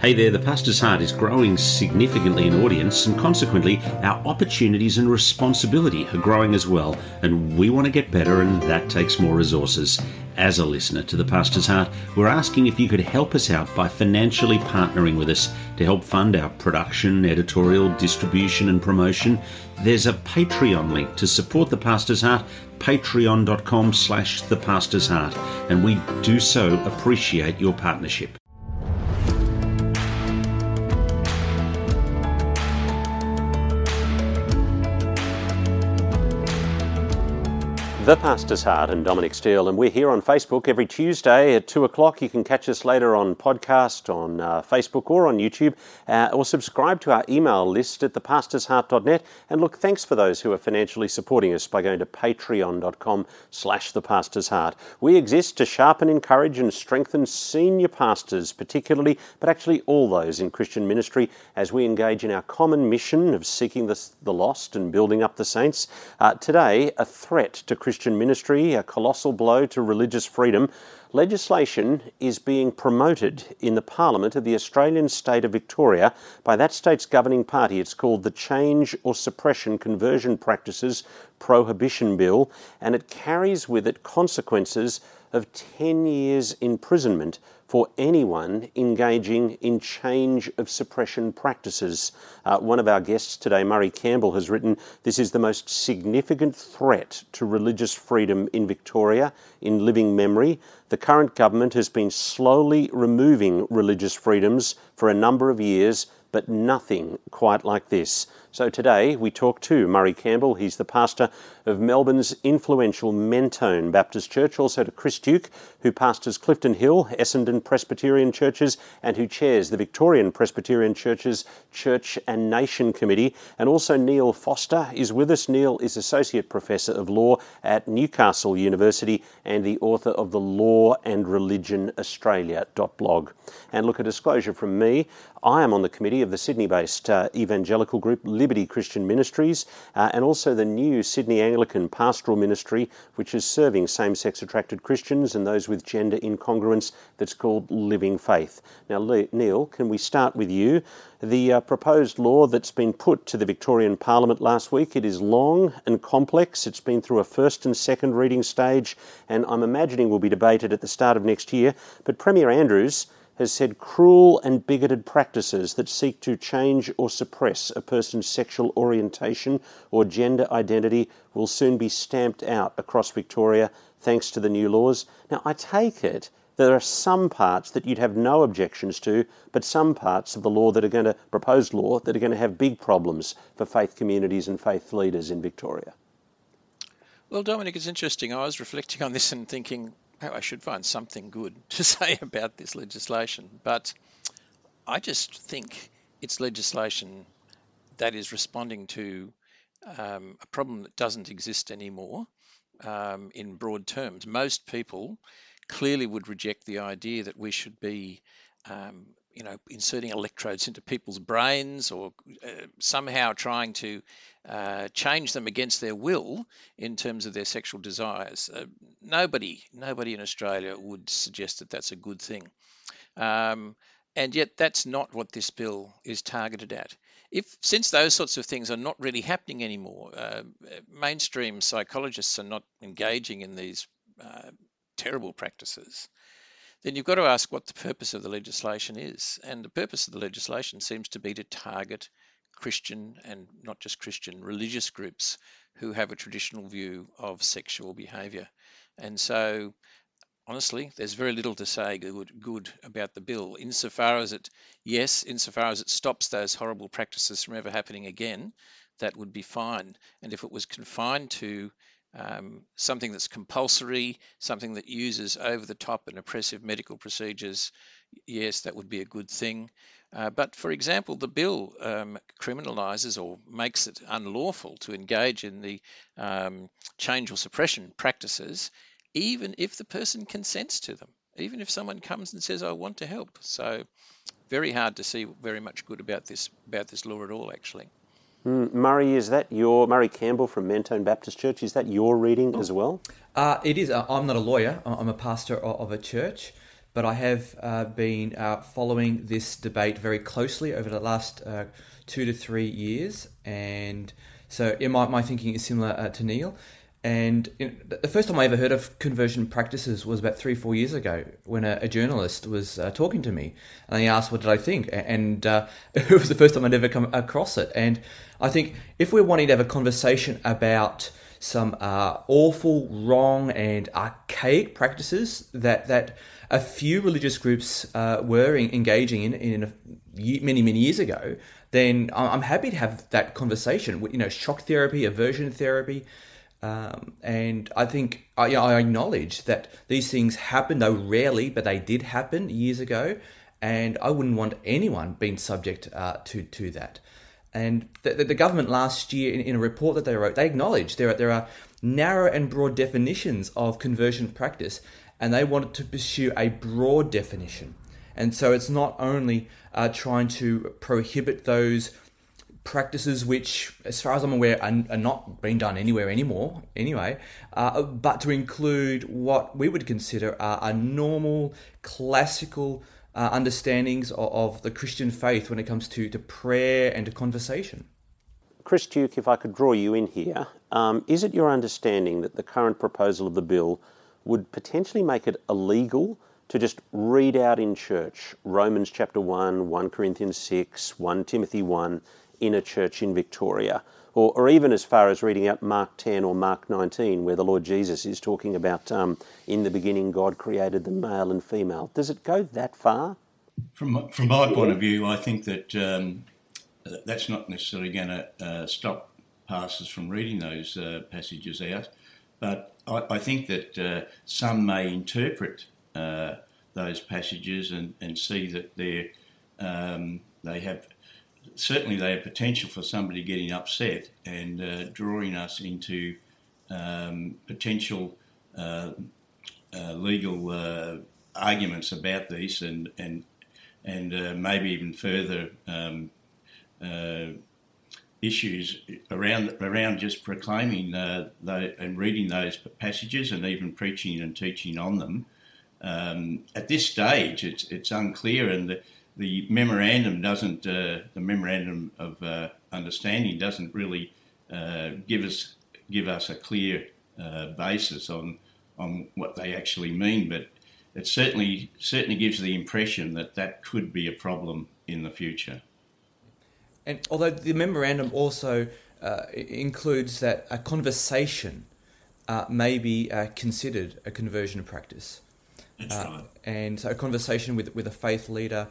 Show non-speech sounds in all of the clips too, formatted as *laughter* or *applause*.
Hey there, the Pastor's Heart is growing significantly in audience, and consequently, our opportunities and responsibility are growing as well. And we want to get better, and that takes more resources. As a listener to the Pastor's Heart, we're asking if you could help us out by financially partnering with us to help fund our production, editorial, distribution, and promotion. There's a Patreon link to support the Pastor's Heart, patreon.com slash the Pastor's Heart, and we do so appreciate your partnership. The Pastor's Heart and Dominic Steele, and we're here on Facebook every Tuesday at 2 o'clock. You can catch us later on podcast, on uh, Facebook, or on YouTube, uh, or subscribe to our email list at thepastorsheart.net. And look, thanks for those who are financially supporting us by going to patreon.com slash thepastorsheart. We exist to sharpen, encourage, and strengthen senior pastors, particularly, but actually all those in Christian ministry, as we engage in our common mission of seeking the, the lost and building up the saints. Uh, today, a threat to Christian Christian ministry, a colossal blow to religious freedom, legislation is being promoted in the Parliament of the Australian state of Victoria by that state's governing party. It's called the Change or Suppression Conversion Practices Prohibition Bill, and it carries with it consequences of 10 years imprisonment for anyone engaging in change of suppression practices. Uh, one of our guests today, Murray Campbell, has written This is the most significant threat to religious freedom in Victoria in living memory. The current government has been slowly removing religious freedoms for a number of years but nothing quite like this. So today we talk to Murray Campbell. He's the pastor of Melbourne's influential Mentone Baptist Church, also to Chris Duke, who pastors Clifton Hill, Essendon Presbyterian Churches, and who chairs the Victorian Presbyterian Churches Church and Nation Committee. And also Neil Foster is with us. Neil is Associate Professor of Law at Newcastle University and the author of the Law and Religion Australia blog. And look, a disclosure from me I am on the committee of the Sydney based uh, evangelical group Liberty Christian Ministries uh, and also the new Sydney Anglican Pastoral Ministry, which is serving same sex attracted Christians and those with gender incongruence, that's called Living Faith. Now, Neil, can we start with you? The uh, proposed law that's been put to the Victorian Parliament last week, it is long and complex. It's been through a first and second reading stage, and I'm imagining will be debated at the start of next year. But Premier Andrews has said cruel and bigoted practices that seek to change or suppress a person's sexual orientation or gender identity will soon be stamped out across Victoria thanks to the new laws. Now, I take it there are some parts that you'd have no objections to, but some parts of the law that are going to, proposed law, that are going to have big problems for faith communities and faith leaders in Victoria. Well, Dominic, it's interesting. I was reflecting on this and thinking, I should find something good *laughs* to say about this legislation, but I just think it's legislation that is responding to um, a problem that doesn't exist anymore um, in broad terms. Most people clearly would reject the idea that we should be um, you know, inserting electrodes into people's brains or uh, somehow trying to uh, change them against their will in terms of their sexual desires. Uh, nobody, nobody in Australia would suggest that that's a good thing. Um, and yet, that's not what this bill is targeted at. If since those sorts of things are not really happening anymore, uh, mainstream psychologists are not engaging in these uh, terrible practices then you've got to ask what the purpose of the legislation is. And the purpose of the legislation seems to be to target Christian and not just Christian religious groups who have a traditional view of sexual behaviour. And so, honestly, there's very little to say good, good about the bill. Insofar as it, yes, insofar as it stops those horrible practices from ever happening again, that would be fine. And if it was confined to um, something that's compulsory, something that uses over the top and oppressive medical procedures, yes, that would be a good thing. Uh, but for example, the bill um, criminalises or makes it unlawful to engage in the um, change or suppression practices, even if the person consents to them, even if someone comes and says, "I want to help." So, very hard to see very much good about this about this law at all, actually. Mm, Murray, is that your Murray Campbell from Mentone Baptist Church? Is that your reading as well? Uh, it is. Uh, I'm not a lawyer. I'm a pastor of a church, but I have uh, been uh, following this debate very closely over the last uh, two to three years, and so my, my thinking is similar uh, to Neil. And the first time I ever heard of conversion practices was about three, four years ago when a, a journalist was uh, talking to me and he asked, What did I think? And uh, *laughs* it was the first time I'd ever come across it. And I think if we're wanting to have a conversation about some uh, awful, wrong, and archaic practices that, that a few religious groups uh, were engaging in, in a, many, many years ago, then I'm happy to have that conversation. You know, shock therapy, aversion therapy. Um, and I think I, I, acknowledge that these things happen, though rarely, but they did happen years ago, and I wouldn't want anyone being subject uh, to to that. And the, the, government last year, in, in, a report that they wrote, they acknowledged there are, there are narrow and broad definitions of conversion practice, and they wanted to pursue a broad definition. And so it's not only uh, trying to prohibit those practices which, as far as I'm aware, are, are not being done anywhere anymore, anyway, uh, but to include what we would consider a normal, classical uh, understandings of, of, the Christian faith when it comes to, to prayer and to conversation. Chris Duke, if I could draw you in here, um, is it your understanding that the current proposal of the bill would potentially make it illegal to just read out in church Romans chapter 1, 1 Corinthians 6, 1 Timothy 1 in a church in Victoria? Or, or even as far as reading out Mark 10 or Mark 19, where the Lord Jesus is talking about um, in the beginning God created the male and female. Does it go that far? From, from my point of view, I think that um, that's not necessarily going to uh, stop pastors from reading those uh, passages out. But I, I think that uh, some may interpret uh, those passages and, and see that they um, they have certainly they have potential for somebody getting upset and uh, drawing us into um, potential uh, uh, legal uh, arguments about these and and and uh, maybe even further um, uh, issues around around just proclaiming uh, and reading those passages and even preaching and teaching on them. Um, at this stage, it's it's unclear, and the, the memorandum doesn't uh, the memorandum of uh, understanding doesn't really uh, give us give us a clear uh, basis on on what they actually mean, but it certainly certainly gives the impression that that could be a problem in the future. And although the memorandum also uh, includes that a conversation uh, may be uh, considered a conversion practice. That's uh, right. And so a conversation with, with a faith leader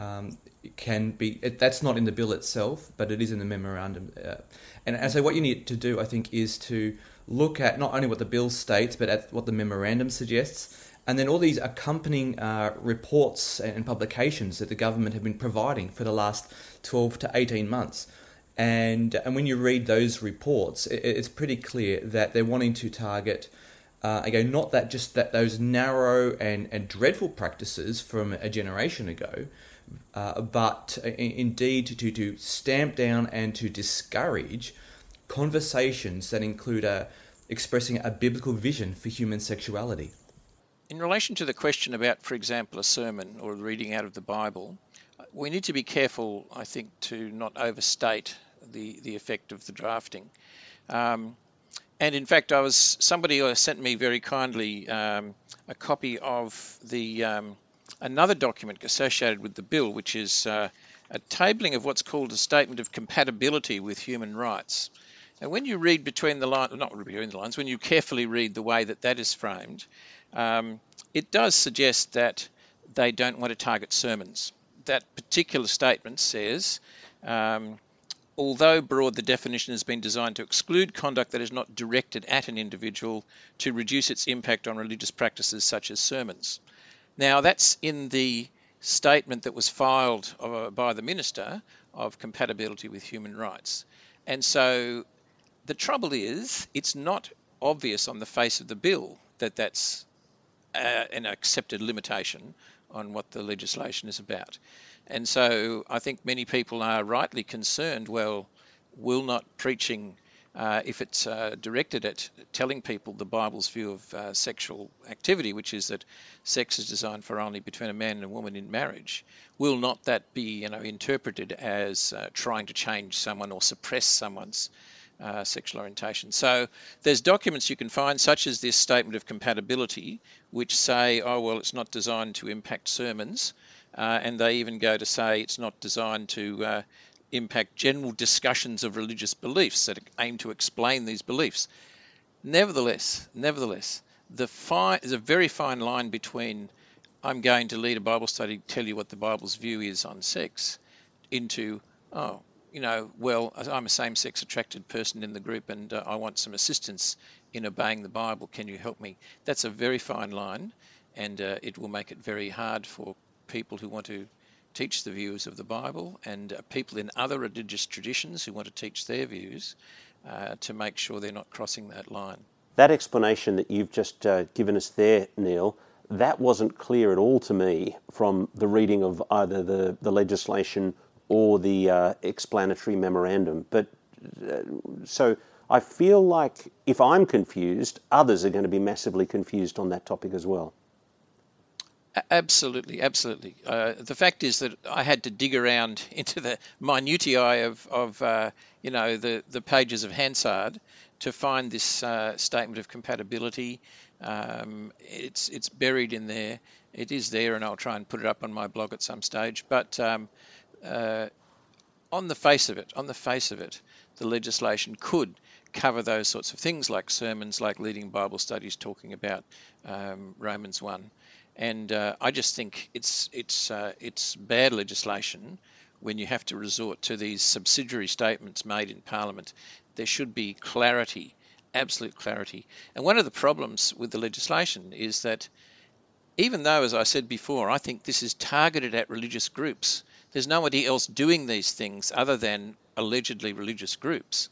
um, can be, it, that's not in the bill itself, but it is in the memorandum. Uh, and, so what you need to do, I think, is to look at not only what the bill states, but at what the memorandum suggests and then all these accompanying uh, reports and publications that the government have been providing for the last 12 to 18 months. And, and when you read those reports, it, it's pretty clear that they're wanting to target, uh, again, not that just that those narrow and, and dreadful practices from a generation ago, uh, but indeed to, to stamp down and to discourage conversations that include a, expressing a biblical vision for human sexuality. In relation to the question about, for example, a sermon or reading out of the Bible, we need to be careful, I think, to not overstate the, the effect of the drafting. Um, and in fact, I was somebody sent me very kindly um, a copy of the um, another document associated with the bill, which is uh, a tabling of what's called a statement of compatibility with human rights. And when you read between the lines, not between the lines, when you carefully read the way that that is framed, um, it does suggest that they don't want to target sermons. That particular statement says, um, although broad, the definition has been designed to exclude conduct that is not directed at an individual to reduce its impact on religious practices such as sermons. Now, that's in the statement that was filed uh, by the Minister of Compatibility with Human Rights. And so the trouble is, it's not obvious on the face of the bill that that's uh, an accepted limitation on what the legislation is about. And so I think many people are rightly concerned well, will not preaching uh, if it's uh, directed at telling people the Bible's view of uh, sexual activity, which is that sex is designed for only between a man and a woman in marriage, will not that be you know interpreted as uh, trying to change someone or suppress someone's uh, sexual orientation. So there's documents you can find, such as this statement of compatibility, which say, oh, well, it's not designed to impact sermons. And they even go to say it's not designed to impact general discussions of religious beliefs that aim to explain these beliefs. Nevertheless, nevertheless, the fine, there's a very fine line between I'm going to lead a Bible study, tell you what the Bible's view is on sex, into, oh, you know, well, I'm a same sex attracted person in the group and uh, I want some assistance in obeying the Bible. Can you help me? That's a very fine line and uh, it will make it very hard for people who want to teach the views of the Bible and uh, people in other religious traditions who want to teach their views uh, to make sure they're not crossing that line. That explanation that you've just uh, given us there, Neil, that wasn't clear at all to me from the reading of either the, the legislation or the uh, explanatory memorandum. But uh, so I feel like if I'm confused, others are going to be massively confused on that topic as well. Absolutely, absolutely. Uh, the fact is that I had to dig around *laughs* into the minutiae of, of uh, you know, the, the pages of Hansard to find this uh, statement of compatibility. Um, it's it's buried in there. It is there, and I'll try and put it up on my blog at some stage. But um, uh, on the face of it, on the face of it, the legislation could cover those sorts of things like sermons, like leading Bible studies, talking about um, Romans one, and uh, I just think it's it's uh, it's bad legislation when you have to resort to these subsidiary statements made in Parliament. There should be clarity, absolute clarity. And one of the problems with the legislation is that even though, as I said before, I think this is targeted at religious groups, there's nobody else doing these things other than allegedly religious groups.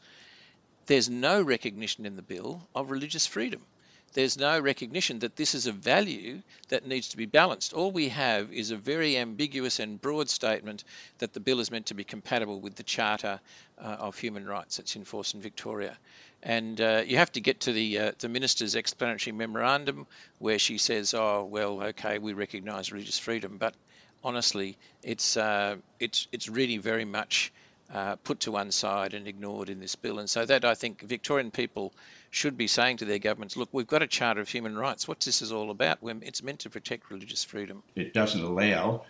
There's no recognition in the bill of religious freedom. There's no recognition that this is a value that needs to be balanced. All we have is a very ambiguous and broad statement that the bill is meant to be compatible with the Charter uh, of Human Rights that's in force in Victoria. And uh, you have to get to the uh, the minister's explanatory memorandum where she says, "Oh, well, okay, we recognise religious freedom," but honestly, it's uh, it's it's really very much uh, put to one side and ignored in this bill. And so that I think Victorian people should be saying to their governments, "Look, we've got a Charter of Human Rights. What's this is all about? It's meant to protect religious freedom." It doesn't allow.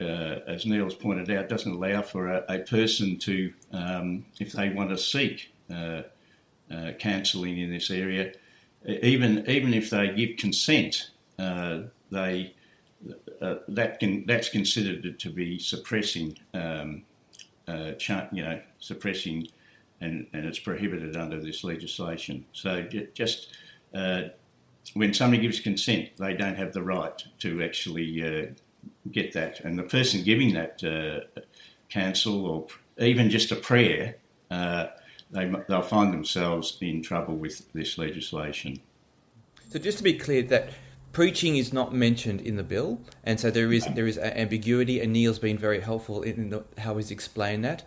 Uh, as Neil's pointed out, doesn't allow for a, a person to, um, if they want to seek uh, uh, counselling in this area, even even if they give consent, uh, they uh, that can that's considered to be suppressing, um, uh, you know, suppressing, and, and it's prohibited under this legislation. So just uh, when somebody gives consent, they don't have the right to actually uh, get that, and the person giving that counsel or even just a prayer they, they'll find themselves in trouble with this legislation. So, just to be clear, that preaching is not mentioned in the bill, and so there is there is ambiguity. And Neil's been very helpful in the, how he's explained that.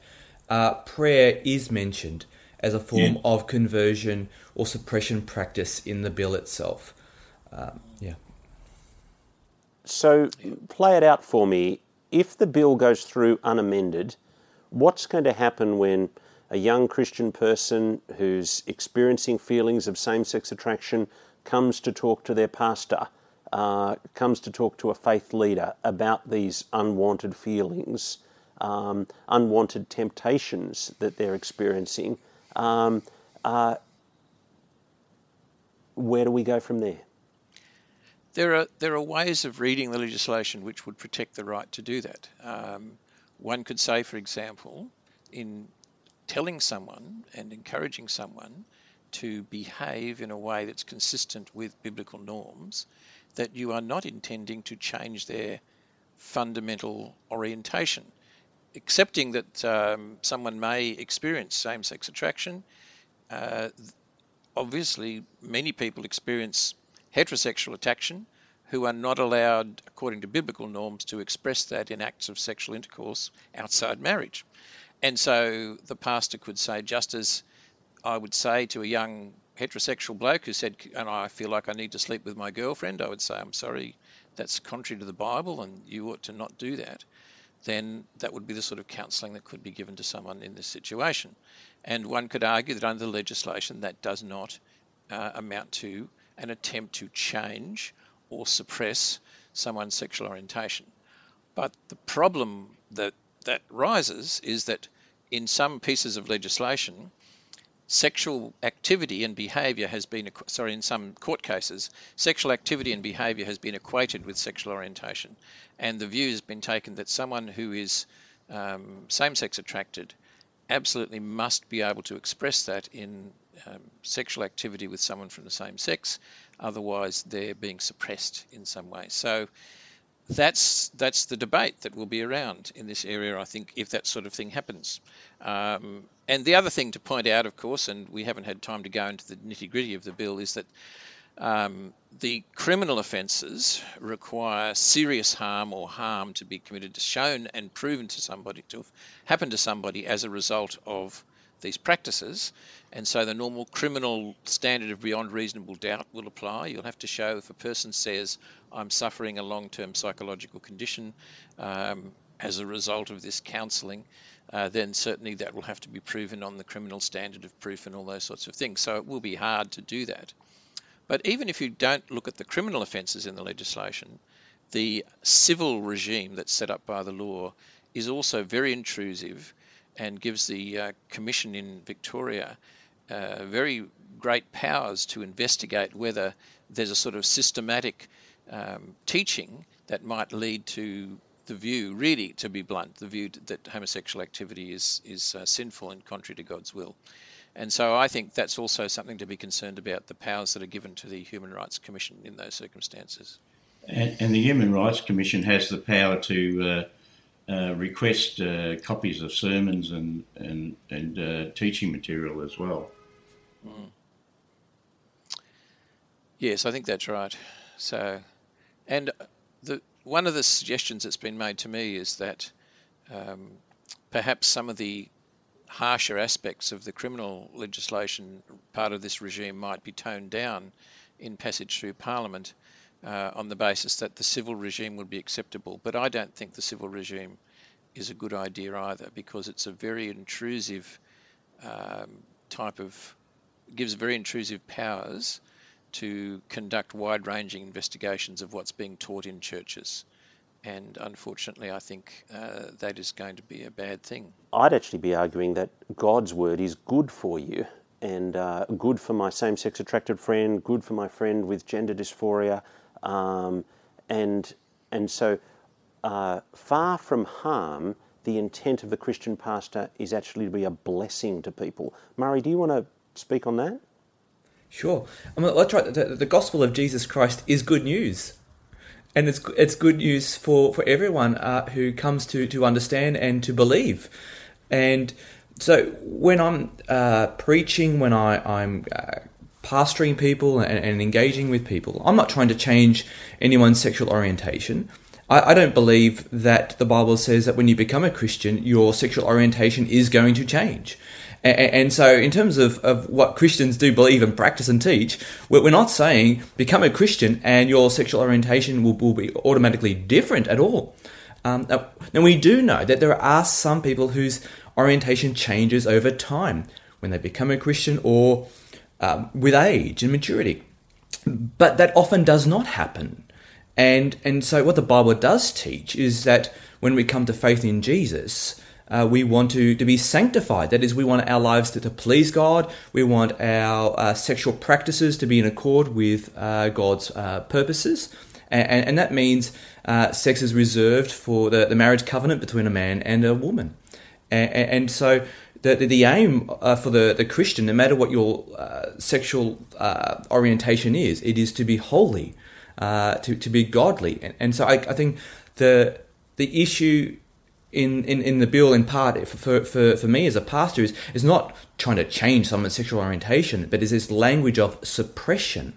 Uh, prayer is mentioned as a form yeah. of conversion or suppression practice in the bill itself. Um, yeah. So, play it out for me. If the bill goes through unamended, what's going to happen when a young Christian person who's experiencing feelings of same sex attraction comes to talk to their pastor, uh, comes to talk to a faith leader about these unwanted feelings, um, unwanted temptations that they're experiencing. Um, uh, where do we go from there? There are there are ways of reading the legislation which would protect the right to do that. Um, one could say, for example, in telling someone and encouraging someone to behave in a way that's consistent with biblical norms, that you are not intending to change their fundamental orientation. Accepting that um, someone may experience same sex attraction, uh, obviously, many people experience heterosexual attraction who are not allowed, according to biblical norms, to express that in acts of sexual intercourse outside marriage. And so the pastor could say, just as I would say to a young heterosexual bloke who said, and I feel like I need to sleep with my girlfriend, I would say, I'm sorry, that's contrary to the Bible and you ought to not do that, then that would be the sort of counselling that could be given to someone in this situation. And one could argue that under the legislation, that does not uh, amount to an attempt to change or suppress someone's sexual orientation. But the problem that that rises is that in some pieces of legislation, sexual activity and behaviour has been sorry in some court cases sexual activity and behaviour has been equated with sexual orientation. And the view has been taken that someone who is um, same-sex attracted absolutely must be able to express that in um, sexual activity with someone from the same sex otherwise they're being suppressed in some way. So that's that's the debate that will be around in this area. I think if that sort of thing happens. Um, and the other thing to point out, of course, and we haven't had time to go into the nitty gritty of the bill, is that um, the criminal offences require serious harm or harm to be committed, to shown and proven to somebody to have happened to somebody as a result of these practices. And so the normal criminal standard of beyond reasonable doubt will apply. You'll have to show if a person says, I'm suffering a long term psychological condition um, as a result of this counselling, uh, then certainly that will have to be proven on the criminal standard of proof and all those sorts of things. So it will be hard to do that. But even if you don't look at the criminal offences in the legislation, the civil regime that's set up by the law is also very intrusive and gives the uh, Commission in Victoria uh, very great powers to investigate whether there's a sort of systematic um, teaching that might lead to the view, really, to be blunt, the view that homosexual activity is is uh, sinful and contrary to God's will. And so I think that's also something to be concerned about the powers that are given to the Human Rights Commission in those circumstances. And, and the Human Rights Commission has the power to uh, request uh, copies of sermons and and and uh, teaching material as well. Mm. Yes, I think that's right. So, and the one of the suggestions that's been made to me is that um, perhaps some of the harsher aspects of the criminal legislation part of this regime might be toned down in passage through Parliament uh, on the basis that the civil regime would be acceptable. But I don't think the civil regime is a good idea either because it's a very intrusive um, type of gives very intrusive powers to conduct wide-ranging investigations of what's being taught in churches. And unfortunately, I think uh, that is going to be a bad thing. I'd actually be arguing that God's word is good for you and uh, good for my same sex attracted friend, good for my friend with gender dysphoria. Um, and, and so, uh, far from harm, the intent of the Christian pastor is actually to be a blessing to people. Murray, do you want to speak on that? Sure. I mean, that's right. The, the gospel of Jesus Christ is good news. And it's, it's good news for, for everyone uh, who comes to, to understand and to believe. And so when I'm uh, preaching, when I, I'm uh, pastoring people and, and, engaging with people, I'm not trying to change anyone's sexual orientation. I, I don't believe that the Bible says that when you become a Christian, your sexual orientation is going to change. And, so, in terms of, of what Christians do believe and practice and teach, we're not saying become a Christian and your sexual orientation will, will be automatically different at all. Um, now, we do know that there are some people whose orientation changes over time when they become a Christian or um, with age and maturity. But that often does not happen. And, and so, what the Bible does teach is that when we come to faith in Jesus, uh, we want to, to be sanctified. That is, we want our lives to, to please God. We want our uh, sexual practices to be in accord with uh, God's uh, purposes. And, and, that means uh, sex is reserved for the, the marriage covenant between a man and a woman. And, and so the, the, the aim uh, for the, the Christian, no matter what your uh, sexual uh, orientation is, it is to be holy, uh, to, to be godly. And, and so I, I think the, the issue in, in, in the bill in part for, for, for me as a pastor is, is not trying to change someone's sexual orientation, but is this language of suppression.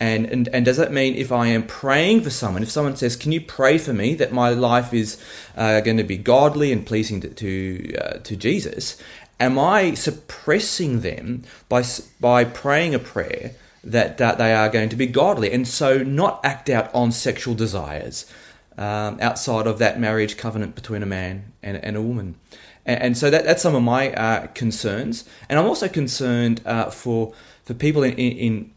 And, and, and does that mean if I am praying for someone, if someone says, Can you pray for me that my life is uh, going to be godly and pleasing to, to, uh, to Jesus? am I suppressing them by by praying a prayer that that they are going to be godly and so not act out on sexual desires um, outside of that marriage covenant between a man and, and a woman? And, and so that, that's some of my uh, concerns, and I'm also concerned uh, for for people in, in, in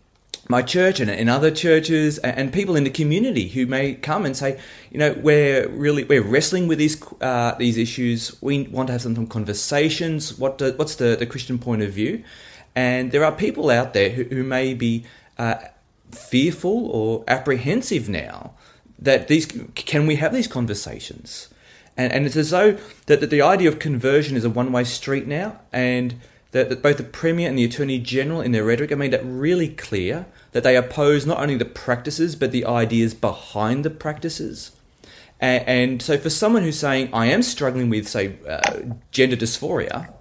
my church and in other churches and people in the community who may come and say, you know, we're really we're wrestling with these uh, these issues. We want to have some, conversations. What do, what's the, the Christian point of view? And there are people out there who, who may be uh, fearful or apprehensive now that these can we have these conversations? And, and it's as though that, that the idea of conversion is a one way street now, and that, that both the Premier and the Attorney General in their rhetoric have made it really clear that they oppose not only the practices but the ideas behind the practices. And, and so, for someone who's saying, I am struggling with, say, uh, gender dysphoria,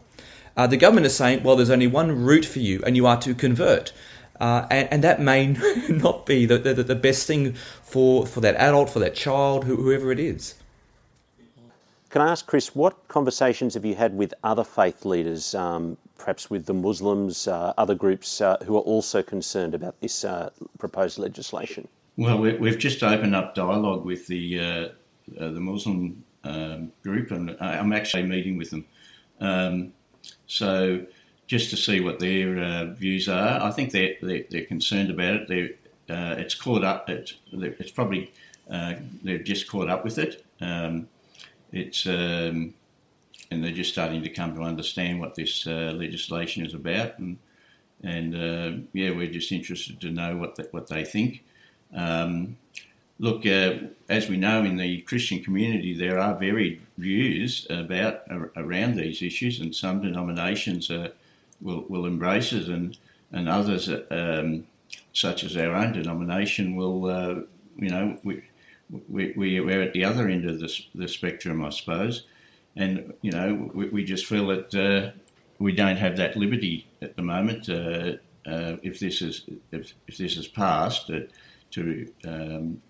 uh, the government is saying, well, there's only one route for you, and you are to convert. Uh, and, and, that may *laughs* not be the, the, the, best thing for, for that adult, for that child, whoever it is. Can I ask, Chris, what conversations have you had with other faith leaders, um, perhaps with the Muslims, uh, other groups uh, who are also concerned about this uh, proposed legislation? Well, we've just opened up dialogue with the uh, uh, the Muslim um, group, and I'm actually meeting with them. Um, so, just to see what their uh, views are, I think they're, they're, they're concerned about it. They're, it's caught up. It's, it's probably they've just caught up with it. Um, it's um, and they're just starting to come to understand what this uh, legislation is about, and and uh, yeah, we're just interested to know what the, what they think. Um, look, uh, as we know in the Christian community, there are varied views about around these issues, and some denominations uh, will will embrace it, and and others, um, such as our own denomination, will uh, you know we, we, we're at the other end of the, the spectrum, I suppose. And, you know, we, we just feel that uh, we don't have that liberty at the moment. Uh, uh, if this is if, if this is passed, to um,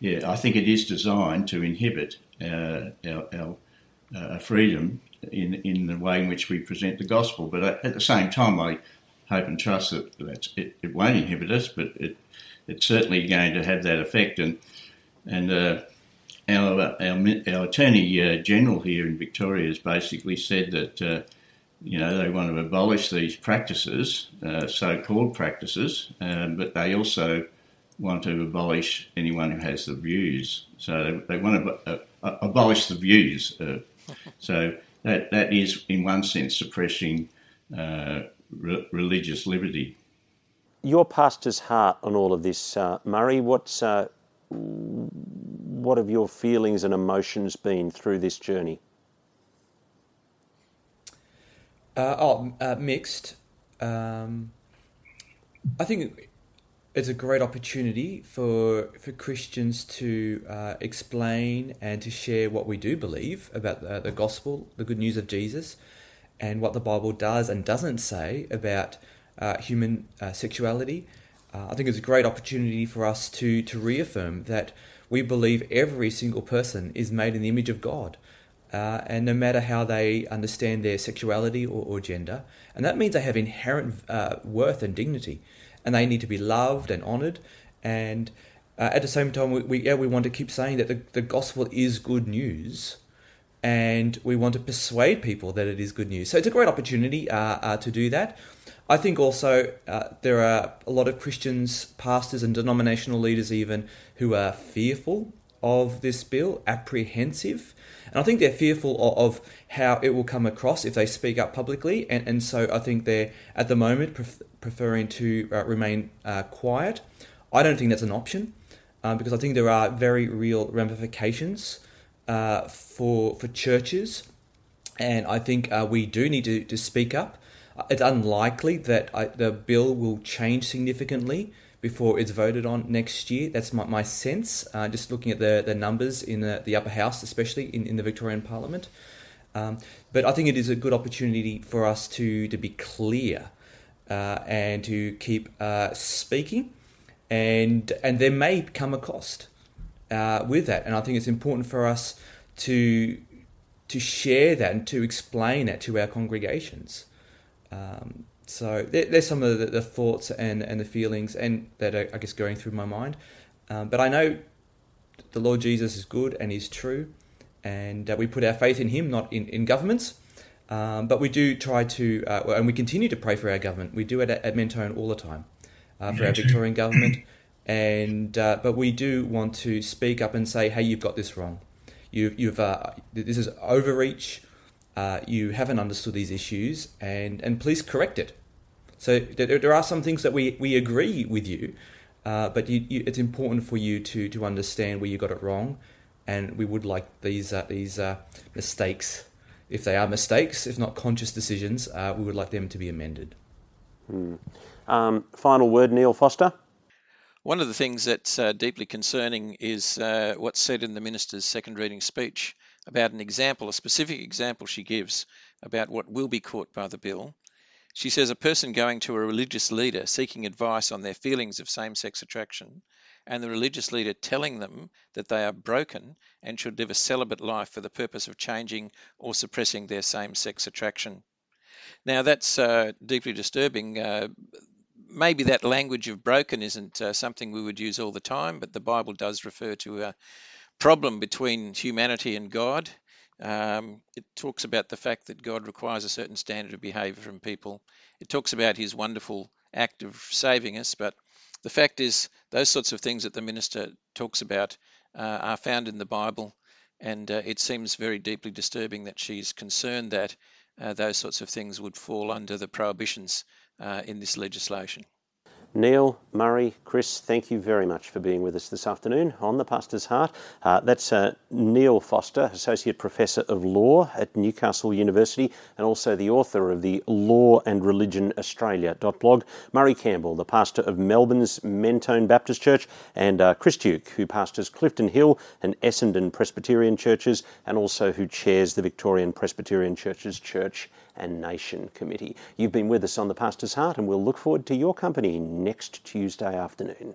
yeah, I think it is designed to inhibit uh, our, our uh, freedom in in the way in which we present the gospel. But at the same time, I hope and trust that it, it won't inhibit us, but it, it's certainly going to have that effect. And and uh, our, our, our Attorney uh, General here in Victoria has basically said that, uh, you know, they want to abolish these practices, uh, so-called practices, um, but they also want to abolish anyone who has the views. So they, they want to uh, abolish the views. Uh, *laughs* so that, that is, in one sense, suppressing re- religious liberty. Your pastor's heart on all of this, Murray, what's what have your feelings and emotions been through this journey? Uh, oh, uh, mixed. Um, I think it's a great opportunity for for Christians to uh, explain and to share what we do believe about the, the, gospel, the good news of Jesus, and what the Bible does and doesn't say about uh, human uh, sexuality uh, I think it's a great opportunity for us to to reaffirm that we believe every single person is made in the image of God. Uh, and no matter how they understand their sexuality or, or gender, and that means they have inherent uh, worth and dignity, and they need to be loved and honoured. And uh, at the same time, we, we, yeah we want to keep saying that the, the gospel is good news, and we want to persuade people that it is good news. So it's a great opportunity uh, uh, to do that. I think also uh, there are a lot of Christians, pastors, and denominational leaders even who are fearful of this bill, apprehensive. And I think they're fearful of, how it will come across if they speak up publicly. And, and so I think they're at the moment pref- preferring to uh, remain uh, quiet. I don't think that's an option um, because I think there are very real ramifications uh, for, for churches. And I think uh, we do need to, to speak up it's unlikely that I, the bill will change significantly before it's voted on next year. That's my, my sense, uh, just looking at the, the numbers in the, the upper house, especially in, in the Victorian Parliament. Um, but I think it is a good opportunity for us to, to be clear uh, and to keep uh, speaking. And, and there may come a cost uh, with that. And I think it's important for us to to share that and to explain that to our congregations. Um, so there, there's some of the, the, thoughts and, and the feelings and that are, I guess, going through my mind. Um, but I know the Lord Jesus is good and He's true, and uh, we put our faith in Him, not in, in governments. Um, but we do try to, uh, and we continue to pray for our government. We do it at, at Mentone all the time uh, for our Victorian government, and uh, but we do want to speak up and say, "Hey, you've got this wrong. You, you've uh, this is overreach. Uh, you haven't understood these issues, and and please correct it." So there, there are some things that we, we agree with you, uh, but you, you, it's important for you to, to understand where you got it wrong, and we would like these these mistakes if they are mistakes, if not conscious decisions, uh, we would like them to be amended. Hmm. Um, final word, Neil Foster. One of the things that's uh, deeply concerning is uh, what's said in the minister's second reading speech about an example, a specific example she gives about what will be caught by the bill. She says a person going to a religious leader seeking advice on their feelings of same sex attraction and the religious leader telling them that they are broken and should live a celibate life for the purpose of changing or suppressing their same sex attraction. Now, that's uh, deeply disturbing. Uh, maybe that language of broken isn't uh, something we would use all the time, but the Bible does refer to a problem between humanity and God. Um, it talks about the fact that God requires a certain standard of behavior from people. It talks about his wonderful act of saving us, but the fact is, those sorts of things that the minister talks about uh, are found in the Bible, and uh, it seems very deeply disturbing that she's concerned that uh, those sorts of things would fall under the prohibitions uh, in this legislation. Neil, Murray, Chris, thank you very much for being with us this afternoon on The Pastor's Heart. Uh, that's uh, Neil Foster, Associate Professor of Law at Newcastle University and also the author of the Law and Religion Australia blog. Murray Campbell, the pastor of Melbourne's Mentone Baptist Church, and uh, Chris Duke, who pastors Clifton Hill and Essendon Presbyterian churches and also who chairs the Victorian Presbyterian Churches Church and Nation Committee. You've been with us on The Pastor's Heart, and we'll look forward to your company next Tuesday afternoon.